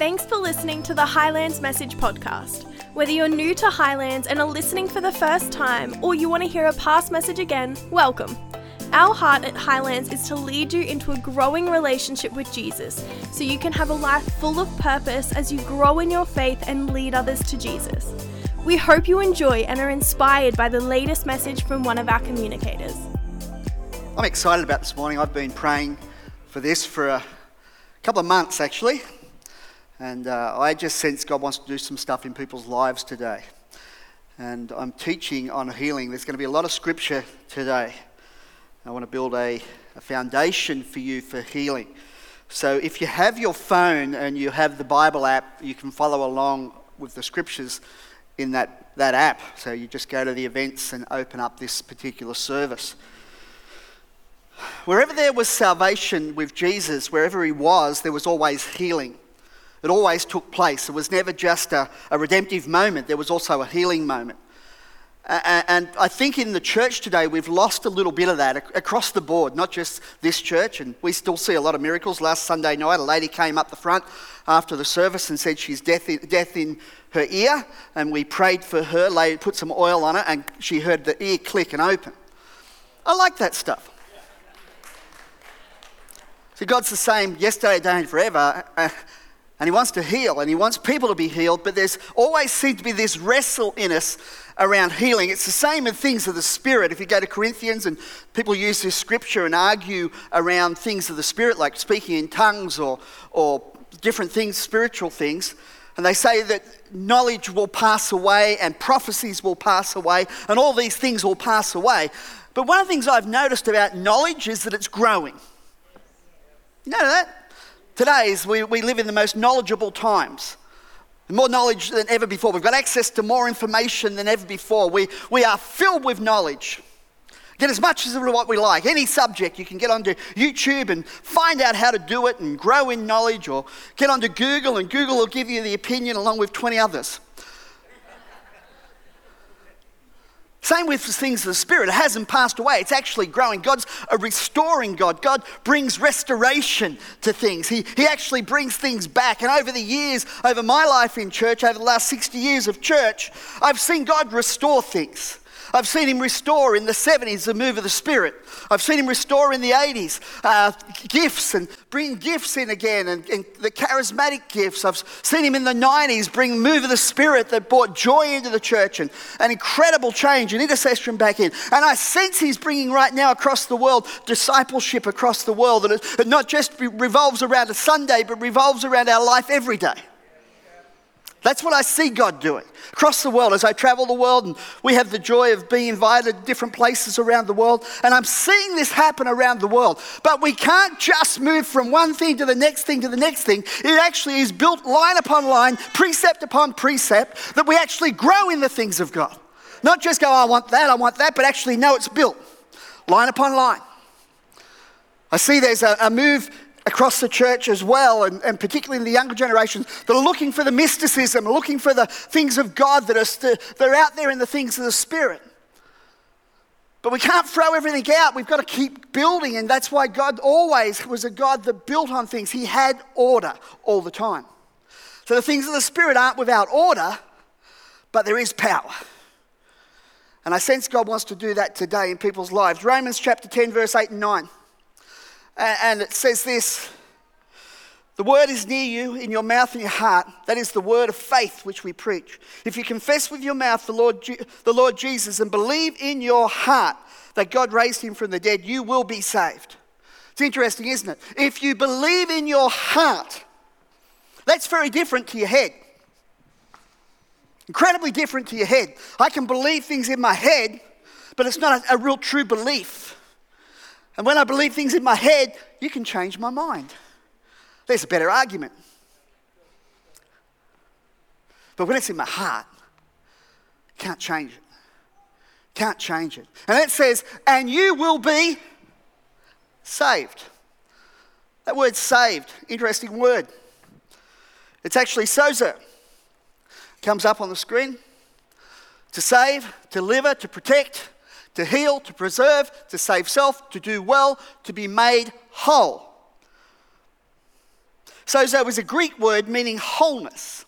Thanks for listening to the Highlands Message Podcast. Whether you're new to Highlands and are listening for the first time, or you want to hear a past message again, welcome. Our heart at Highlands is to lead you into a growing relationship with Jesus so you can have a life full of purpose as you grow in your faith and lead others to Jesus. We hope you enjoy and are inspired by the latest message from one of our communicators. I'm excited about this morning. I've been praying for this for a couple of months actually. And uh, I just sense God wants to do some stuff in people's lives today. And I'm teaching on healing. There's going to be a lot of scripture today. I want to build a, a foundation for you for healing. So if you have your phone and you have the Bible app, you can follow along with the scriptures in that, that app. So you just go to the events and open up this particular service. Wherever there was salvation with Jesus, wherever he was, there was always healing. It always took place. It was never just a, a redemptive moment, there was also a healing moment. And I think in the church today, we've lost a little bit of that across the board, not just this church. And we still see a lot of miracles. Last Sunday night, a lady came up the front after the service and said she's death in, death in her ear. And we prayed for her, laid, put some oil on it, and she heard the ear click and open. I like that stuff. See, God's the same yesterday, today, and forever. Uh, And he wants to heal and he wants people to be healed, but there's always seemed to be this wrestle in us around healing. It's the same in things of the Spirit. If you go to Corinthians and people use this scripture and argue around things of the Spirit, like speaking in tongues or, or different things, spiritual things, and they say that knowledge will pass away and prophecies will pass away and all these things will pass away. But one of the things I've noticed about knowledge is that it's growing. You know that? Today, we, we live in the most knowledgeable times. More knowledge than ever before. We've got access to more information than ever before. We, we are filled with knowledge. Get as much as what we like. Any subject, you can get onto YouTube and find out how to do it and grow in knowledge, or get onto Google, and Google will give you the opinion along with 20 others. Same with things of the Spirit. It hasn't passed away, it's actually growing. God's a restoring God. God brings restoration to things. He, he actually brings things back. And over the years, over my life in church, over the last 60 years of church, I've seen God restore things. I've seen him restore in the 70s the move of the Spirit. I've seen him restore in the 80s uh, gifts and bring gifts in again and, and, the charismatic gifts. I've seen him in the 90s bring move of the Spirit that brought joy into the church and an incredible change and intercession back in. And I sense he's bringing right now across the world discipleship across the world And it, it not just revolves around a Sunday but revolves around our life every day. That's what I see God doing across the world as I travel the world and we have the joy of being invited to different places around the world. And I'm seeing this happen around the world. But we can't just move from one thing to the next thing to the next thing. It actually is built line upon line, precept upon precept, that we actually grow in the things of God. Not just go, I want that, I want that, but actually know it's built line upon line. I see there's a, a move across the church as well, and, and, particularly in the younger generations, that are looking for the mysticism, looking for the things of God that are, st- that are out there in the things of the Spirit. But we can't throw everything out. We've got to keep building, and that's why God always was a God that built on things. He had order all the time. So the things of the Spirit aren't without order, but there is power. And I sense God wants to do that today in people's lives. Romans chapter 10, verse 8 and 9. And it says this The word is near you, in your mouth and your heart. That is the word of faith which we preach. If you confess with your mouth the Lord, the Lord Jesus and believe in your heart that God raised him from the dead, you will be saved. It's interesting, isn't it? If you believe in your heart, that's very different to your head. Incredibly different to your head. I can believe things in my head, but it's not a, a real true belief. And when I believe things in my head, you can change my mind. There's a better argument. But when it's in my heart, can't change it. Can't change it. And it says, and you will be saved. That word saved, interesting word. It's actually sozo. Comes up on the screen. To save, to deliver, to protect, to heal, to preserve, to save self, to do well, to be made whole. Sozo is a Greek word meaning wholeness.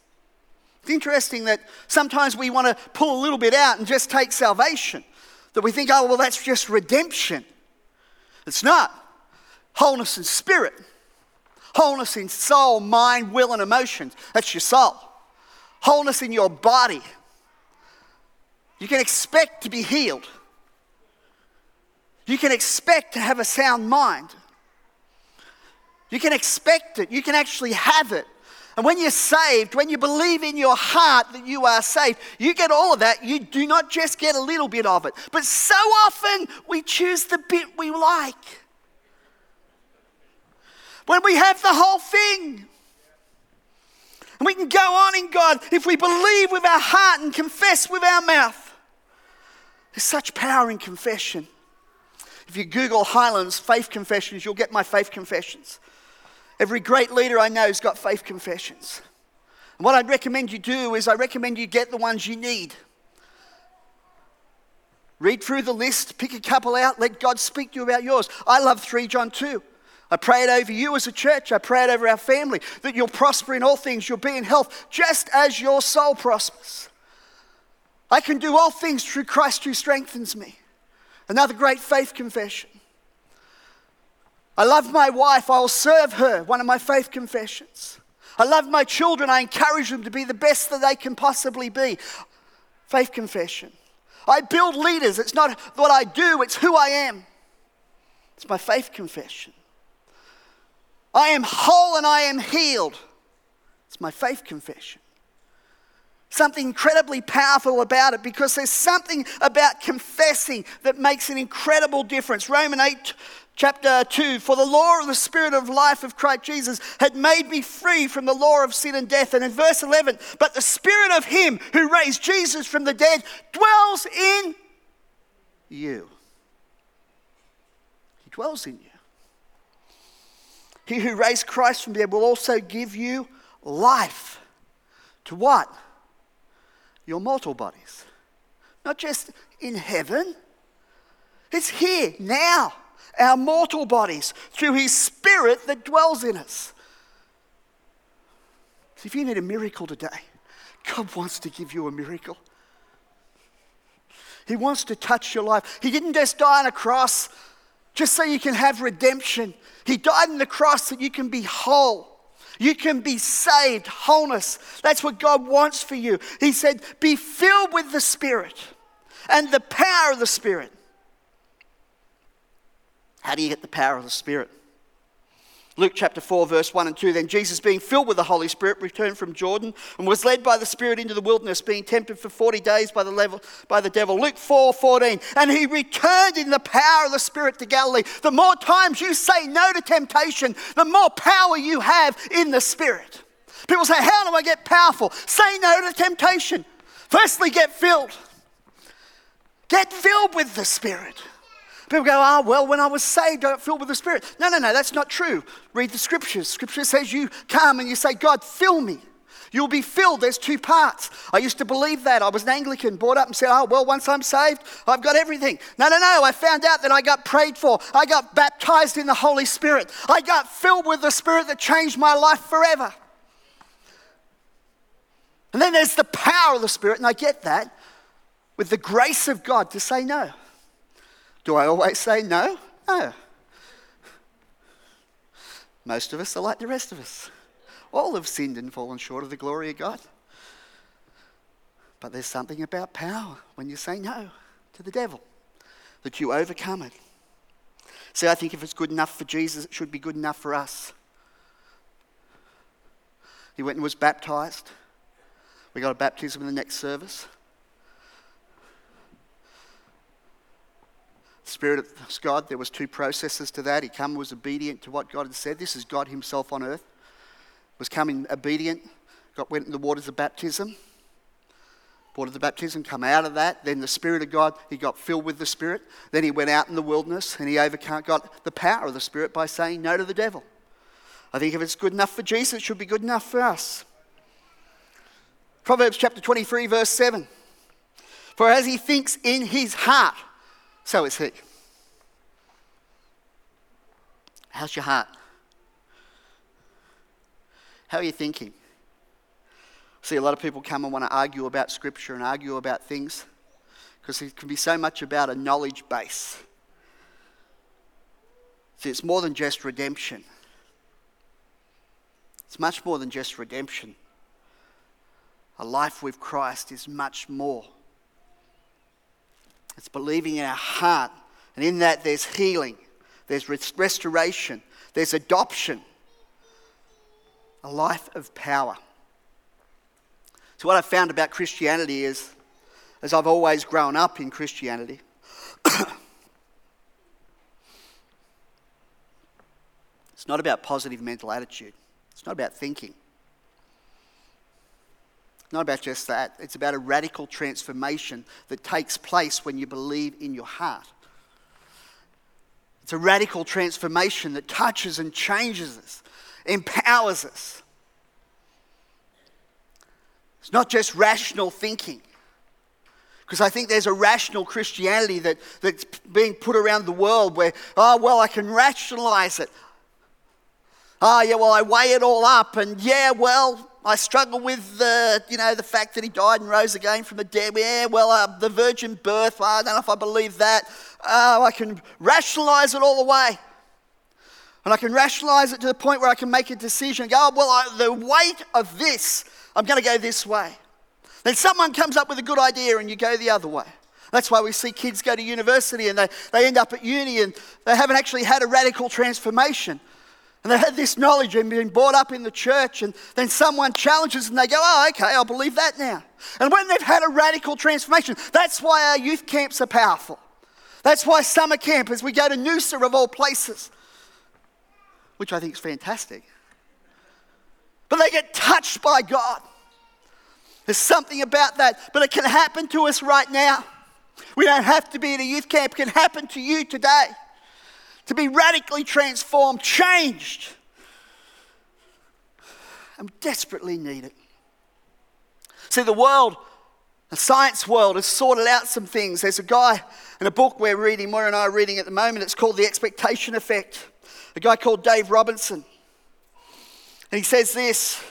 It's interesting that sometimes we want to pull a little bit out and just take salvation. That we think, oh, well, that's just redemption. It's not. Wholeness in spirit, wholeness in soul, mind, will, and emotions. That's your soul. Wholeness in your body. You can expect to be healed. You can expect to have a sound mind. You can expect it. You can actually have it. And when you're saved, when you believe in your heart that you are saved, you get all of that. You do not just get a little bit of it. But so often we choose the bit we like. When we have the whole thing. And we can go on in God if we believe with our heart and confess with our mouth. There's such power in confession. If you Google Highlands faith confessions, you'll get my faith confessions. Every great leader I know has got faith confessions. And what I'd recommend you do is I recommend you get the ones you need. Read through the list, pick a couple out, let God speak to you about yours. I love 3 John 2. I pray it over you as a church. I pray it over our family that you'll prosper in all things, you'll be in health, just as your soul prospers. I can do all things through Christ who strengthens me. Another great faith confession. I love my wife, I will serve her, one of my faith confessions. I love my children, I encourage them to be the best that they can possibly be. Faith confession. I build leaders, it's not what I do, it's who I am. It's my faith confession. I am whole and I am healed. It's my faith confession something incredibly powerful about it because there's something about confessing that makes an incredible difference. Romans 8, chapter 2 For the law of the Spirit of life of Christ Jesus had made me free from the law of sin and death. And in verse 11, but the Spirit of Him who raised Jesus from the dead dwells in you. He dwells in you. He who raised Christ from the dead will also give you life. To what? Your mortal bodies. Not just in heaven, it's here, now, our mortal bodies, through His Spirit that dwells in us. So if you need a miracle today, God wants to give you a miracle. He wants to touch your life. He didn't just die on a cross just so you can have redemption, He died on the cross that you can be whole. You can be saved, wholeness. That's what God wants for you. He said, Be filled with the Spirit and the power of the Spirit. How do you get the power of the Spirit? Luke chapter 4, verse 1 and 2. Then Jesus, being filled with the Holy Spirit, returned from Jordan and was led by the Spirit into the wilderness, being tempted for 40 days by the, level, by the devil. Luke 4, 14. And he returned in the power of the Spirit to Galilee. The more times you say no to temptation, the more power you have in the Spirit. People say, How do I get powerful? Say no to temptation. Firstly, get filled. Get filled with the Spirit. People go, ah, oh, well, when I was saved, I got filled with the Spirit. No, no, no, that's not true. Read the scriptures. Scripture says you come and you say, God, fill me. You'll be filled. There's two parts. I used to believe that. I was an Anglican, brought up and said, oh, well, once I'm saved, I've got everything. No, no, no. I found out that I got prayed for. I got baptized in the Holy Spirit. I got filled with the Spirit that changed my life forever. And then there's the power of the Spirit, and I get that with the grace of God to say no. Do I always say no? No. Most of us are like the rest of us. All have sinned and fallen short of the glory of God. But there's something about power when you say no to the devil, that you overcome it. See, I think if it's good enough for Jesus, it should be good enough for us. He went and was baptized. We got a baptism in the next service. Spirit of God, there was two processes to that. He come was obedient to what God had said. This is God himself on earth. Was coming obedient, got went in the waters of baptism. Water of the baptism, come out of that. Then the Spirit of God, he got filled with the Spirit. Then he went out in the wilderness and he overcame, got the power of the Spirit by saying no to the devil. I think if it's good enough for Jesus, it should be good enough for us. Proverbs chapter 23, verse 7. For as he thinks in his heart, so is he. How's your heart? How are you thinking? See, a lot of people come and want to argue about scripture and argue about things because it can be so much about a knowledge base. See, it's more than just redemption, it's much more than just redemption. A life with Christ is much more. It's believing in our heart, and in that there's healing, there's restoration, there's adoption, a life of power. So, what I've found about Christianity is, as I've always grown up in Christianity, it's not about positive mental attitude, it's not about thinking. Not about just that. It's about a radical transformation that takes place when you believe in your heart. It's a radical transformation that touches and changes us, empowers us. It's not just rational thinking. Because I think there's a rational Christianity that, that's being put around the world where, oh, well, I can rationalize it. Oh, yeah, well, I weigh it all up, and yeah, well, I struggle with the, you know, the fact that he died and rose again from the dead. Yeah, well, uh, the virgin birth, I don't know if I believe that. Oh, I can rationalize it all the way. And I can rationalize it to the point where I can make a decision. And go, oh, well, I, the weight of this, I'm going to go this way. Then someone comes up with a good idea and you go the other way. That's why we see kids go to university and they, they end up at uni and they haven't actually had a radical transformation. And they had this knowledge and been brought up in the church, and then someone challenges and they go, Oh, okay, I'll believe that now. And when they've had a radical transformation, that's why our youth camps are powerful. That's why summer camp, as we go to Noosa of all places, which I think is fantastic. But they get touched by God. There's something about that, but it can happen to us right now. We don't have to be at a youth camp, it can happen to you today to be radically transformed, changed. I desperately need it. See, the world, the science world, has sorted out some things. There's a guy in a book we're reading, Moira and I are reading at the moment, it's called The Expectation Effect. A guy called Dave Robinson. And he says this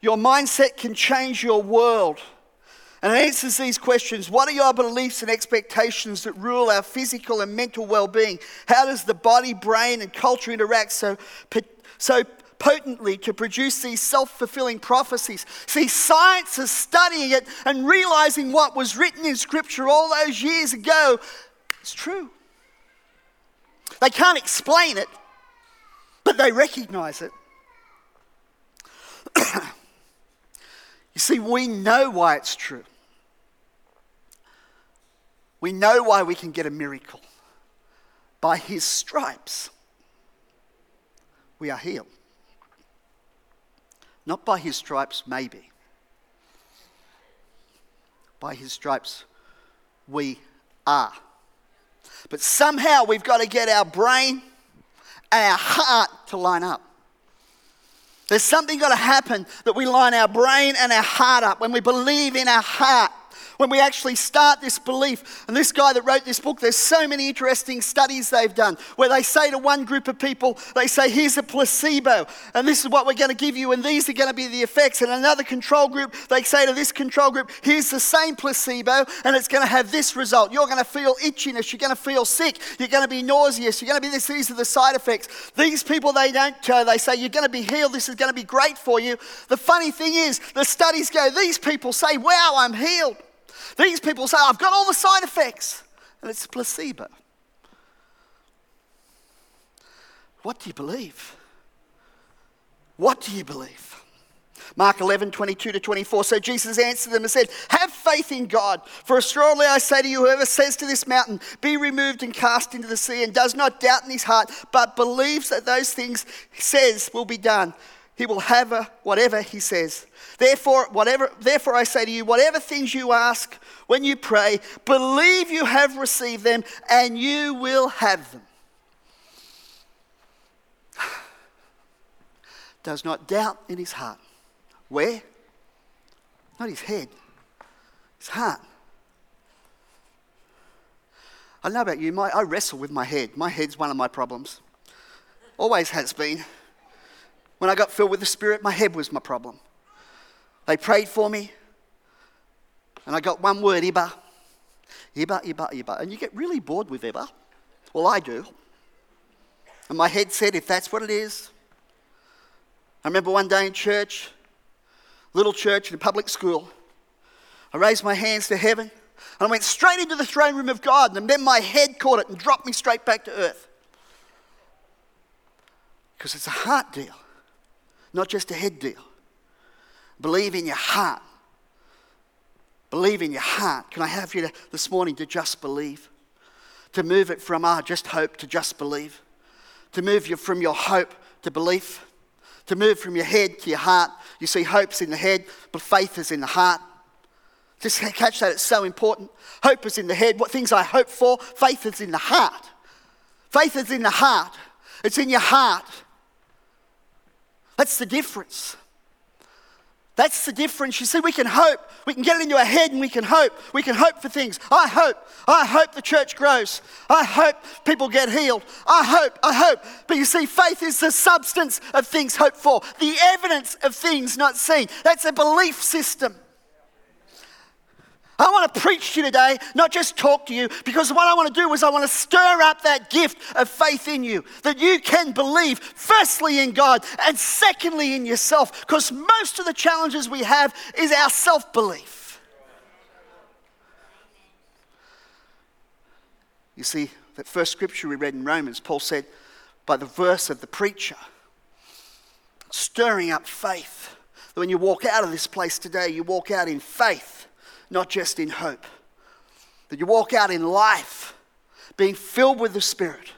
Your mindset can change your world and it answers these questions What are your beliefs and expectations that rule our physical and mental well being? How does the body, brain, and culture interact so, so potently to produce these self fulfilling prophecies? See, science is studying it and realizing what was written in Scripture all those years ago It's true. They can't explain it, but they recognize it. you see, we know why it's true. We know why we can get a miracle. By his stripes, we are healed. Not by his stripes, maybe. By his stripes, we are. But somehow we've got to get our brain and our heart to line up. There's something got to happen that we line our brain and our heart up when we believe in our heart when we actually start this belief. And this guy that wrote this book, there's so many interesting studies they've done where they say to one group of people, they say, here's a placebo, and this is what we're going to give you, and these are going to be the effects. And another control group, they say to this control group, here's the same placebo, and it's going to have this result. You're going to feel itchiness, you're going to feel sick, you're going to be nauseous, you're going to be this, these are the side effects. These people, they don't, uh, they say, you're going to be healed, this is going to be great for you. The funny thing is, the studies go, these people say, wow, I'm healed. These people say, I've got all the side effects, and it's a placebo. What do you believe? What do you believe? Mark 11, 22 to 24. So Jesus answered them and said, Have faith in God. For assuredly I say to you, whoever says to this mountain, Be removed and cast into the sea, and does not doubt in his heart, but believes that those things says will be done, he will have a, whatever he says. Therefore, whatever, therefore, I say to you, whatever things you ask when you pray, believe you have received them and you will have them. Does not doubt in his heart. Where? Not his head, his heart. I don't know about you, my, I wrestle with my head. My head's one of my problems. Always has been. When I got filled with the Spirit, my head was my problem. They prayed for me, and I got one word, Iba. Iba, Iba, Iba. And you get really bored with Iba. Well, I do. And my head said, if that's what it is. I remember one day in church, little church in a public school, I raised my hands to heaven and I went straight into the throne room of God, and then my head caught it and dropped me straight back to earth. Because it's a heart deal, not just a head deal. Believe in your heart. Believe in your heart. Can I have you to, this morning to just believe? To move it from, ah, just hope to just believe. To move you from your hope to belief. To move from your head to your heart. You see, hope's in the head, but faith is in the heart. Just catch that, it's so important. Hope is in the head, what things I hope for, faith is in the heart. Faith is in the heart, it's in your heart. That's the difference. That's the difference. You see, we can hope. We can get it into our head and we can hope. We can hope for things. I hope. I hope the church grows. I hope people get healed. I hope. I hope. But you see, faith is the substance of things hoped for, the evidence of things not seen. That's a belief system. I want to preach to you today, not just talk to you, because what I want to do is I want to stir up that gift of faith in you, that you can believe, firstly in God, and secondly in yourself, because most of the challenges we have is our self belief. You see, that first scripture we read in Romans, Paul said, by the verse of the preacher, stirring up faith. That when you walk out of this place today, you walk out in faith not just in hope. That you walk out in life being filled with the Spirit,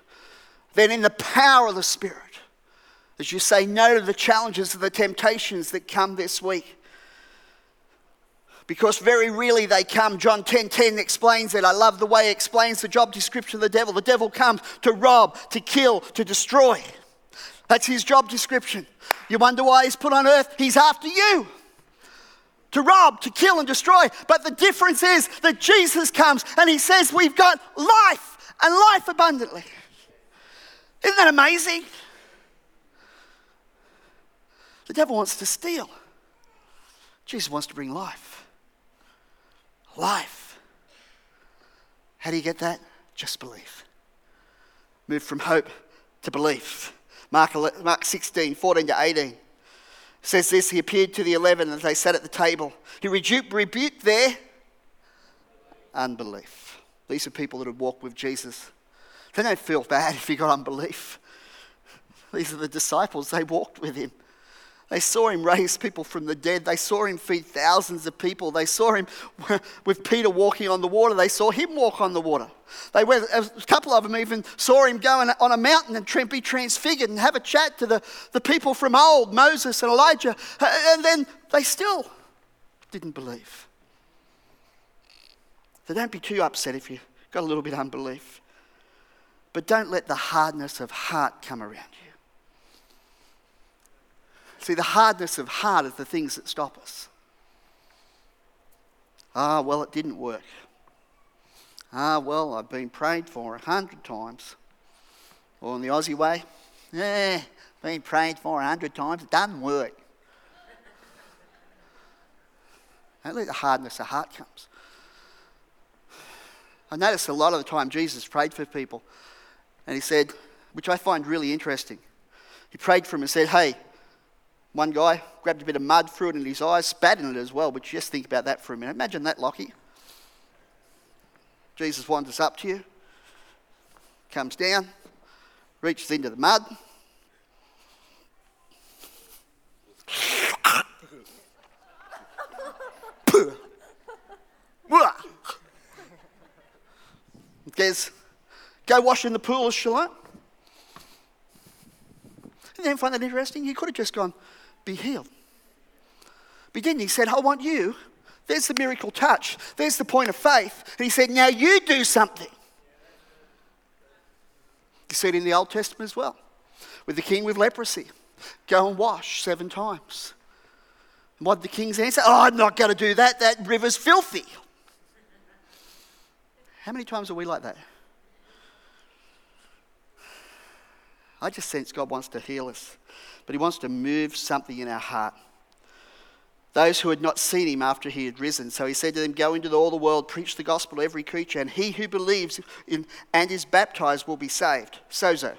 then in the power of the Spirit, as you say no to the challenges and the temptations that come this week. Because very really they come. John 10 10 explains it. I love the way he explains the job description of the devil. The devil comes to rob, to kill, to destroy. That's his job description. You wonder why he's put on earth? He's after you to rob, to kill, and destroy. But the difference is that Jesus comes and he says, We've got life and life abundantly. Isn't that amazing? The devil wants to steal, Jesus wants to bring life. Life. How do you get that? Just believe. Move from hope to belief. Mark, Mark 16, 14 to 18 says this He appeared to the eleven as they sat at the table. He rebuked, rebuked their unbelief. These are people that had walked with Jesus. They don't feel bad if you got unbelief. These are the disciples, they walked with him. They saw him raise people from the dead. They saw him feed thousands of people. They saw him with Peter walking on the water. They saw him walk on the water. They went, a couple of them even saw him go on a mountain and be transfigured and have a chat to the, the people from old, Moses and Elijah. And then they still didn't believe. So don't be too upset if you've got a little bit of unbelief. But don't let the hardness of heart come around you. See, the hardness of heart is the things that stop us. Ah, well, it didn't work. Ah, well, I've been prayed for a hundred times. Or in the Aussie way, eh, been prayed for a hundred times, it doesn't work. Only the hardness of heart comes. I noticed a lot of the time Jesus prayed for people, and he said, which I find really interesting. He prayed for them and said, Hey, one guy grabbed a bit of mud, threw it in his eyes, spat in it as well, but just think about that for a minute. Imagine that, Lockie. Jesus wanders up to you, comes down, reaches into the mud. Says, go wash in the pool of. You didn't find that interesting? He could have just gone, be healed. He said, I want you. There's the miracle touch. There's the point of faith. And he said, Now you do something. You see it in the Old Testament as well. With the king with leprosy. Go and wash seven times. And what the king's answer? Oh, I'm not going to do that. That river's filthy. How many times are we like that? I just sense God wants to heal us, but He wants to move something in our heart. Those who had not seen him after he had risen. So he said to them, Go into all the world, preach the gospel to every creature, and he who believes in, and is baptized will be saved. Sozo,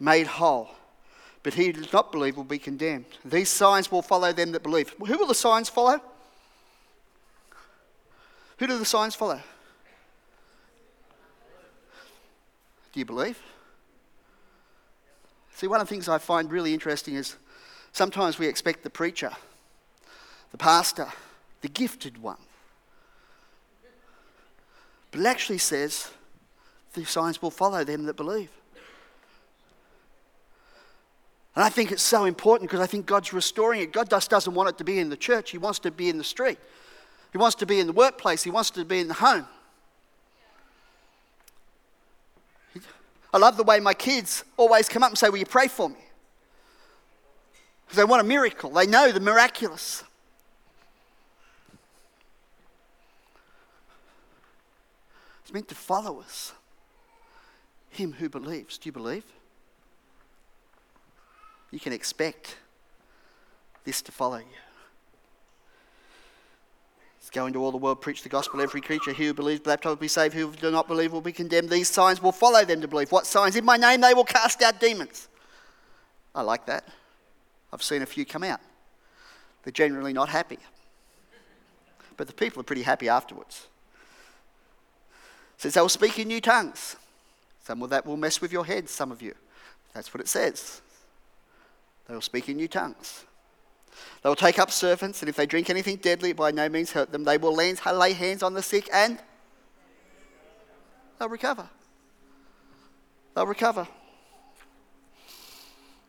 made whole. But he who does not believe will be condemned. These signs will follow them that believe. Who will the signs follow? Who do the signs follow? Do you believe? See, one of the things I find really interesting is sometimes we expect the preacher, the pastor, the gifted one. But it actually says the signs will follow them that believe. And I think it's so important because I think God's restoring it. God just doesn't want it to be in the church, He wants to be in the street. He wants to be in the workplace, He wants to be in the home. I love the way my kids always come up and say, Will you pray for me? Because they want a miracle. They know the miraculous. It's meant to follow us. Him who believes. Do you believe? You can expect this to follow you. Let's go into all the world, preach the gospel. Every creature who believes, baptized will be saved. Who do not believe will be condemned. These signs will follow them to believe. What signs? In my name they will cast out demons. I like that. I've seen a few come out. They're generally not happy. But the people are pretty happy afterwards. It says they will speak in new tongues. Some of that will mess with your head, some of you. That's what it says. They will speak in new tongues. They will take up serpents, and if they drink anything deadly, by no means hurt them. They will lay hands on the sick and they'll recover. They'll recover.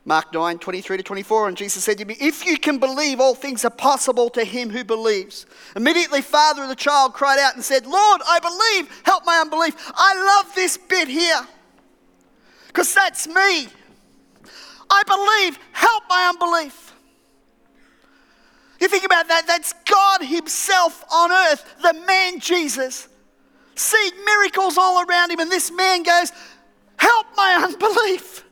Mark 9, 23 to 24, and Jesus said to me, If you can believe, all things are possible to him who believes. Immediately, father of the child cried out and said, Lord, I believe, help my unbelief. I love this bit here, because that's me. I believe, help my unbelief. You think about that, that's God Himself on earth, the man Jesus. See miracles all around him, and this man goes, Help my unbelief.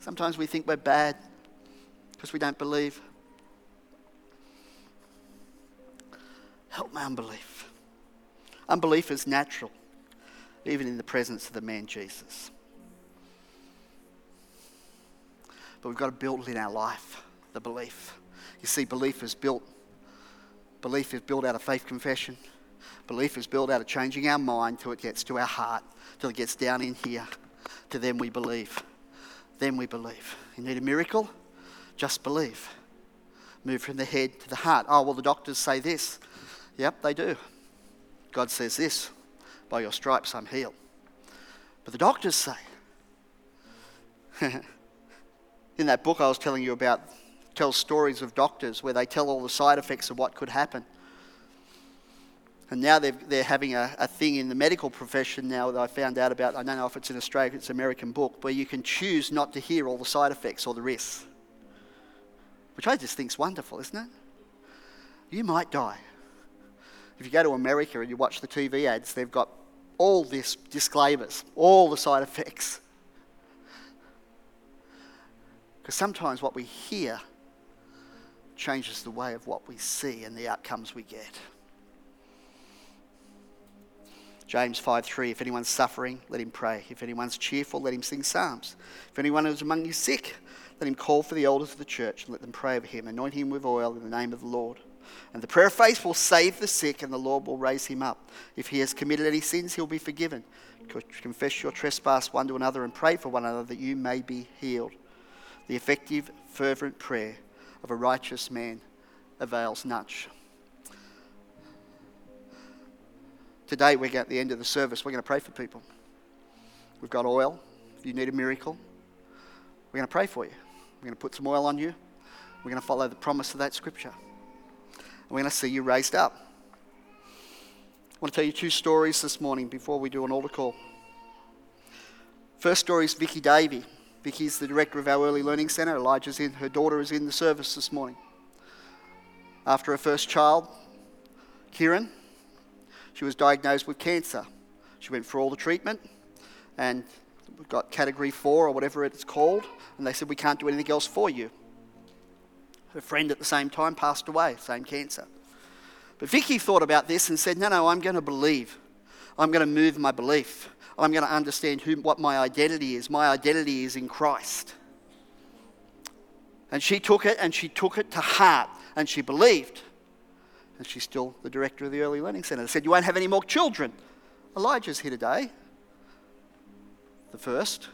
Sometimes we think we're bad because we don't believe. Help my unbelief. Unbelief is natural, even in the presence of the man Jesus. But we've got to build in our life, the belief. You see, belief is built. Belief is built out of faith confession. Belief is built out of changing our mind till it gets to our heart, till it gets down in here. To then we believe. Then we believe. You need a miracle? Just believe. Move from the head to the heart. Oh, well, the doctors say this. Yep, they do. God says this by your stripes I'm healed. But the doctors say, in that book I was telling you about tells stories of doctors where they tell all the side effects of what could happen. And now they're, they're having a, a thing in the medical profession now that I found out about. I don't know if it's in Australia, it's an American book, where you can choose not to hear all the side effects or the risks. Which I just think is wonderful, isn't it? You might die. If you go to America and you watch the TV ads, they've got all this disclaimers, all the side effects. Because sometimes what we hear changes the way of what we see and the outcomes we get. James 5:3 If anyone's suffering, let him pray. If anyone's cheerful, let him sing psalms. If anyone is among you sick, let him call for the elders of the church and let them pray over him, anoint him with oil in the name of the Lord. And the prayer of faith will save the sick, and the Lord will raise him up. If he has committed any sins, he'll be forgiven. Confess your trespass one to another and pray for one another that you may be healed. The effective, fervent prayer of a righteous man avails much. Today, we're at the end of the service. We're going to pray for people. We've got oil. If you need a miracle, we're going to pray for you. We're going to put some oil on you. We're going to follow the promise of that scripture. And we're going to see you raised up. I want to tell you two stories this morning before we do an altar call. First story is Vicky Davey. Vicky's the director of our early learning centre. Elijah's in, her daughter is in the service this morning. After her first child, Kieran, she was diagnosed with cancer. She went for all the treatment, and got category four or whatever it's called, and they said, We can't do anything else for you. Her friend at the same time passed away, same cancer. But Vicky thought about this and said, No, no, I'm going to believe. I'm going to move my belief. I'm going to understand who, what my identity is. My identity is in Christ. And she took it and she took it to heart and she believed. And she's still the director of the Early Learning Centre. They said, You won't have any more children. Elijah's here today. The first,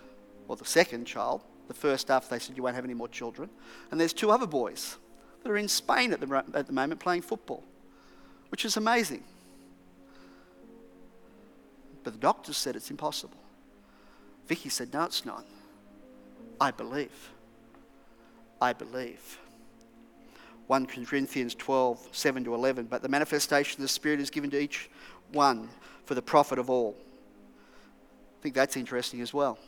or the second child. The first after they said, You won't have any more children. And there's two other boys that are in Spain at the, at the moment playing football, which is amazing. But the doctors said it's impossible. Vicky said, No, it's not. I believe. I believe. 1 Corinthians 12, 7 to 11. But the manifestation of the Spirit is given to each one for the profit of all. I think that's interesting as well.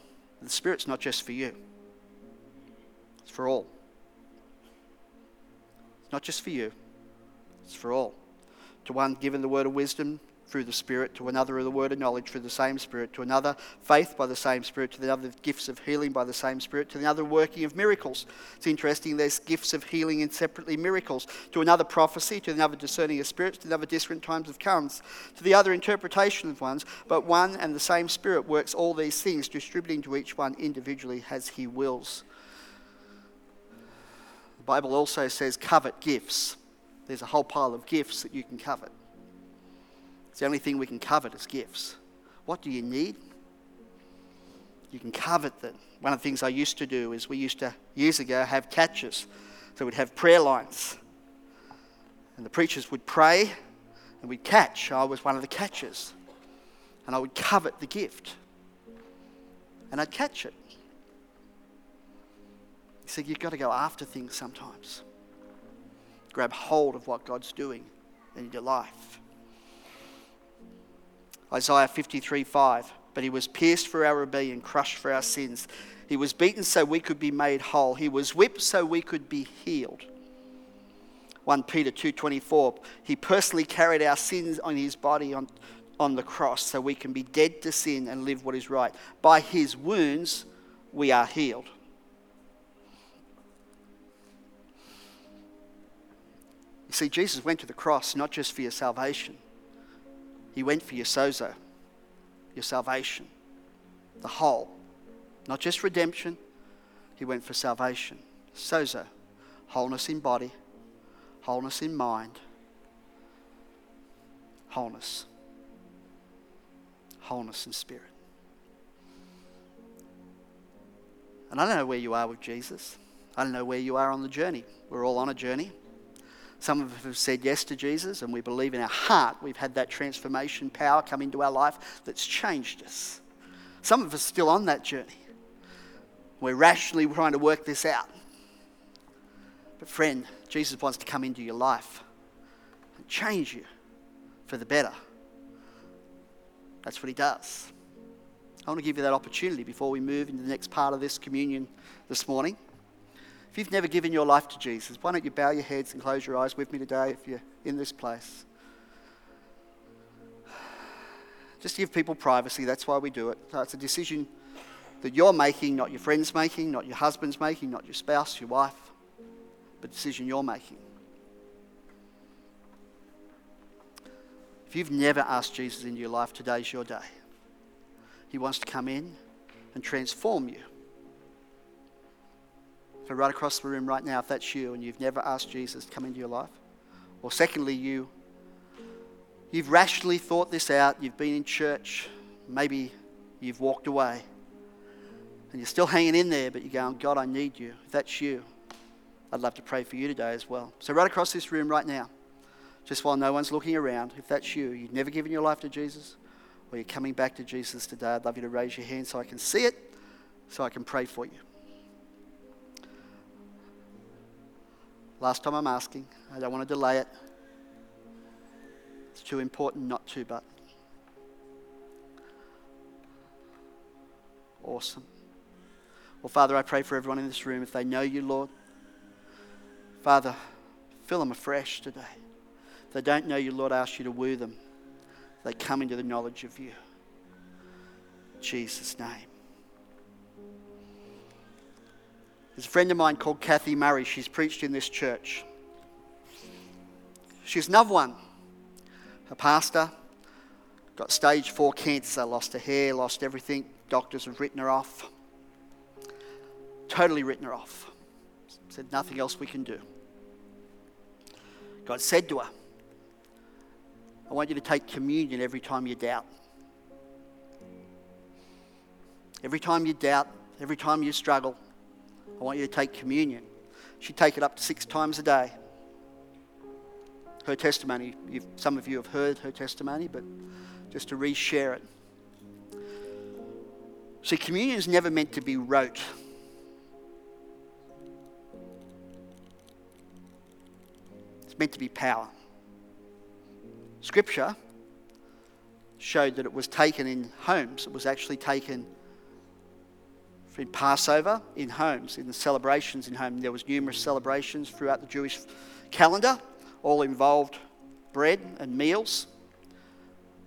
The Spirit's not just for you, it's for all. It's not just for you, it's for all. To one given the word of wisdom, through the Spirit, to another of the word of knowledge through the same Spirit, to another faith by the same Spirit, to the other gifts of healing by the same Spirit, to the other working of miracles. It's interesting, there's gifts of healing and separately miracles. To another prophecy, to another discerning of spirits, to another different times of tongues, to the other interpretation of ones. But one and the same Spirit works all these things, distributing to each one individually as he wills. The Bible also says covet gifts. There's a whole pile of gifts that you can covet. The only thing we can covet as gifts. What do you need? You can covet them. One of the things I used to do is we used to, years ago, have catches. So we'd have prayer lines. And the preachers would pray and we'd catch. I was one of the catchers. And I would covet the gift. And I'd catch it. You see, you've got to go after things sometimes. Grab hold of what God's doing in your life. Isaiah 53 5. But he was pierced for our rebellion, crushed for our sins. He was beaten so we could be made whole. He was whipped so we could be healed. 1 Peter 2:24 He personally carried our sins on his body on, on the cross so we can be dead to sin and live what is right. By his wounds we are healed. You see Jesus went to the cross not just for your salvation he went for your sozo, your salvation, the whole. Not just redemption, he went for salvation. Sozo, wholeness in body, wholeness in mind, wholeness, wholeness in spirit. And I don't know where you are with Jesus. I don't know where you are on the journey. We're all on a journey. Some of us have said yes to Jesus, and we believe in our heart we've had that transformation power come into our life that's changed us. Some of us are still on that journey. We're rationally trying to work this out. But, friend, Jesus wants to come into your life and change you for the better. That's what he does. I want to give you that opportunity before we move into the next part of this communion this morning. If you've never given your life to Jesus, why don't you bow your heads and close your eyes with me today if you're in this place? Just to give people privacy, that's why we do it. So it's a decision that you're making, not your friend's making, not your husband's making, not your spouse, your wife, but a decision you're making. If you've never asked Jesus into your life, today's your day. He wants to come in and transform you so, right across the room right now, if that's you and you've never asked Jesus to come into your life, or secondly, you, you've rationally thought this out, you've been in church, maybe you've walked away, and you're still hanging in there, but you're going, God, I need you. If that's you, I'd love to pray for you today as well. So, right across this room right now, just while no one's looking around, if that's you, you've never given your life to Jesus, or you're coming back to Jesus today, I'd love you to raise your hand so I can see it, so I can pray for you. Last time I'm asking. I don't want to delay it. It's too important not to, but. Awesome. Well, Father, I pray for everyone in this room. If they know you, Lord, Father, fill them afresh today. If they don't know you, Lord, I ask you to woo them. They come into the knowledge of you. Jesus' name. There's a friend of mine called Kathy Murray. She's preached in this church. She's another one, a pastor, got stage four cancer, lost her hair, lost everything. Doctors have written her off. Totally written her off. Said, nothing else we can do. God said to her, I want you to take communion every time you doubt. Every time you doubt, every time you struggle, I want you to take communion. She'd take it up to six times a day. Her testimony, some of you have heard her testimony, but just to reshare it. See, communion is never meant to be rote. It's meant to be power. Scripture showed that it was taken in homes. It was actually taken in Passover in homes, in the celebrations in home. There was numerous celebrations throughout the Jewish calendar, all involved bread and meals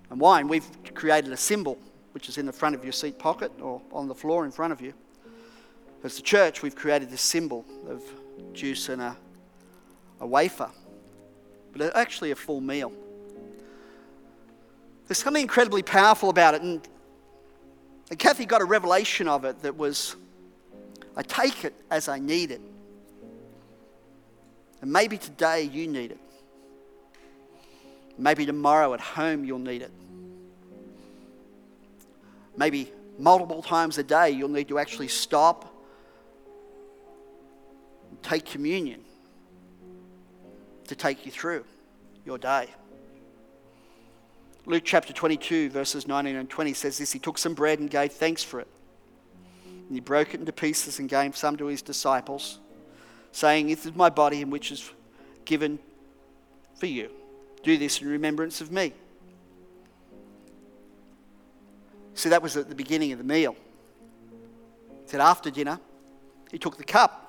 and wine. We've created a symbol which is in the front of your seat pocket or on the floor in front of you. As the church, we've created this symbol of juice and a, a wafer, but actually a full meal. There's something incredibly powerful about it, and and Kathy got a revelation of it that was I take it as I need it. And maybe today you need it. Maybe tomorrow at home you'll need it. Maybe multiple times a day you'll need to actually stop take communion to take you through your day. Luke chapter 22, verses 19 and 20 says this He took some bread and gave thanks for it. And he broke it into pieces and gave some to his disciples, saying, This is my body, in which is given for you. Do this in remembrance of me. See, that was at the beginning of the meal. He said, After dinner, he took the cup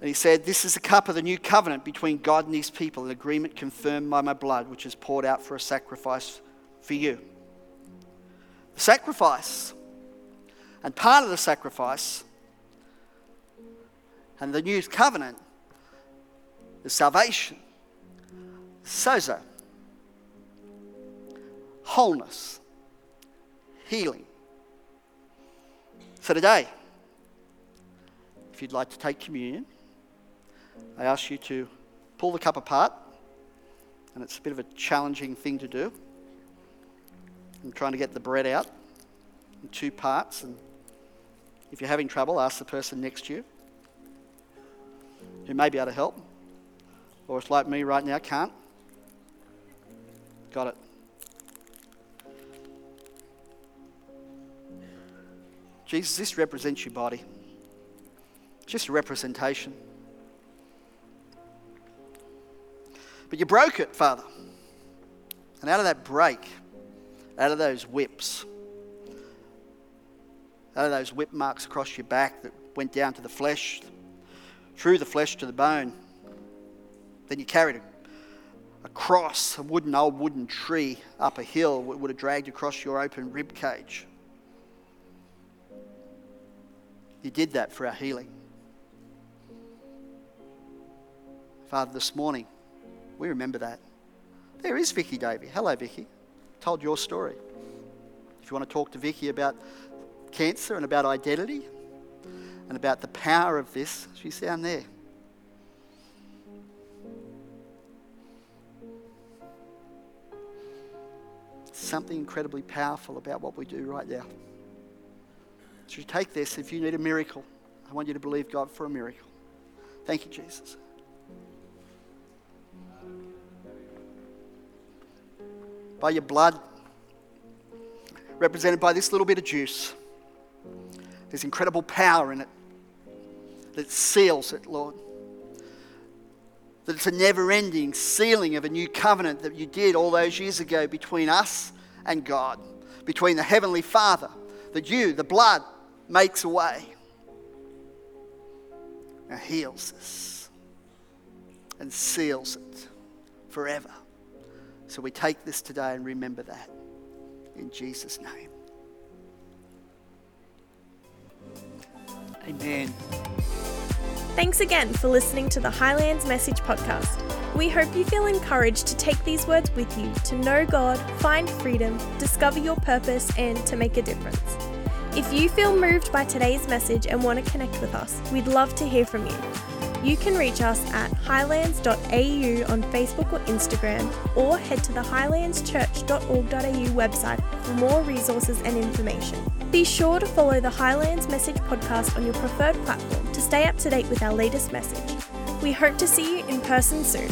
and he said, This is the cup of the new covenant between God and his people, an agreement confirmed by my blood, which is poured out for a sacrifice for you. The sacrifice, and part of the sacrifice, and the new covenant is salvation, sozo, wholeness, healing. So today, if you'd like to take communion, I ask you to pull the cup apart, and it's a bit of a challenging thing to do. I'm trying to get the bread out in two parts, and if you're having trouble, ask the person next to you who may be able to help, or it's like me right now, can't. Got it. Jesus, this represents your body. It's just a representation. But you broke it, Father. And out of that break, out of those whips, out of those whip marks across your back that went down to the flesh, through the flesh to the bone, then you carried a, a cross, a wooden old wooden tree up a hill that would have dragged across your open rib cage. You did that for our healing. Father, this morning, we remember that. There is Vicky Davey. Hello, Vicky. Told your story. If you want to talk to Vicky about cancer and about identity and about the power of this, she's down there. Something incredibly powerful about what we do right now. So you take this, if you need a miracle, I want you to believe God for a miracle. Thank you, Jesus. By your blood, represented by this little bit of juice. There's incredible power in it that seals it, Lord. That it's a never ending sealing of a new covenant that you did all those years ago between us and God, between the Heavenly Father, that you, the blood, makes a way and heals us and seals it forever. So we take this today and remember that In Jesus' name. Amen. Thanks again for listening to the Highlands Message Podcast. We hope you feel encouraged to take these words with you to know God, find freedom, discover your purpose, and to make a difference. If you feel moved by today's message and want to connect with us, we'd love to hear from you. You can reach us at highlands.au on Facebook or Instagram, or head to the highlandschurch.org.au website for more resources and information. Be sure to follow the Highlands Message podcast on your preferred platform to stay up to date with our latest message. We hope to see you in person soon.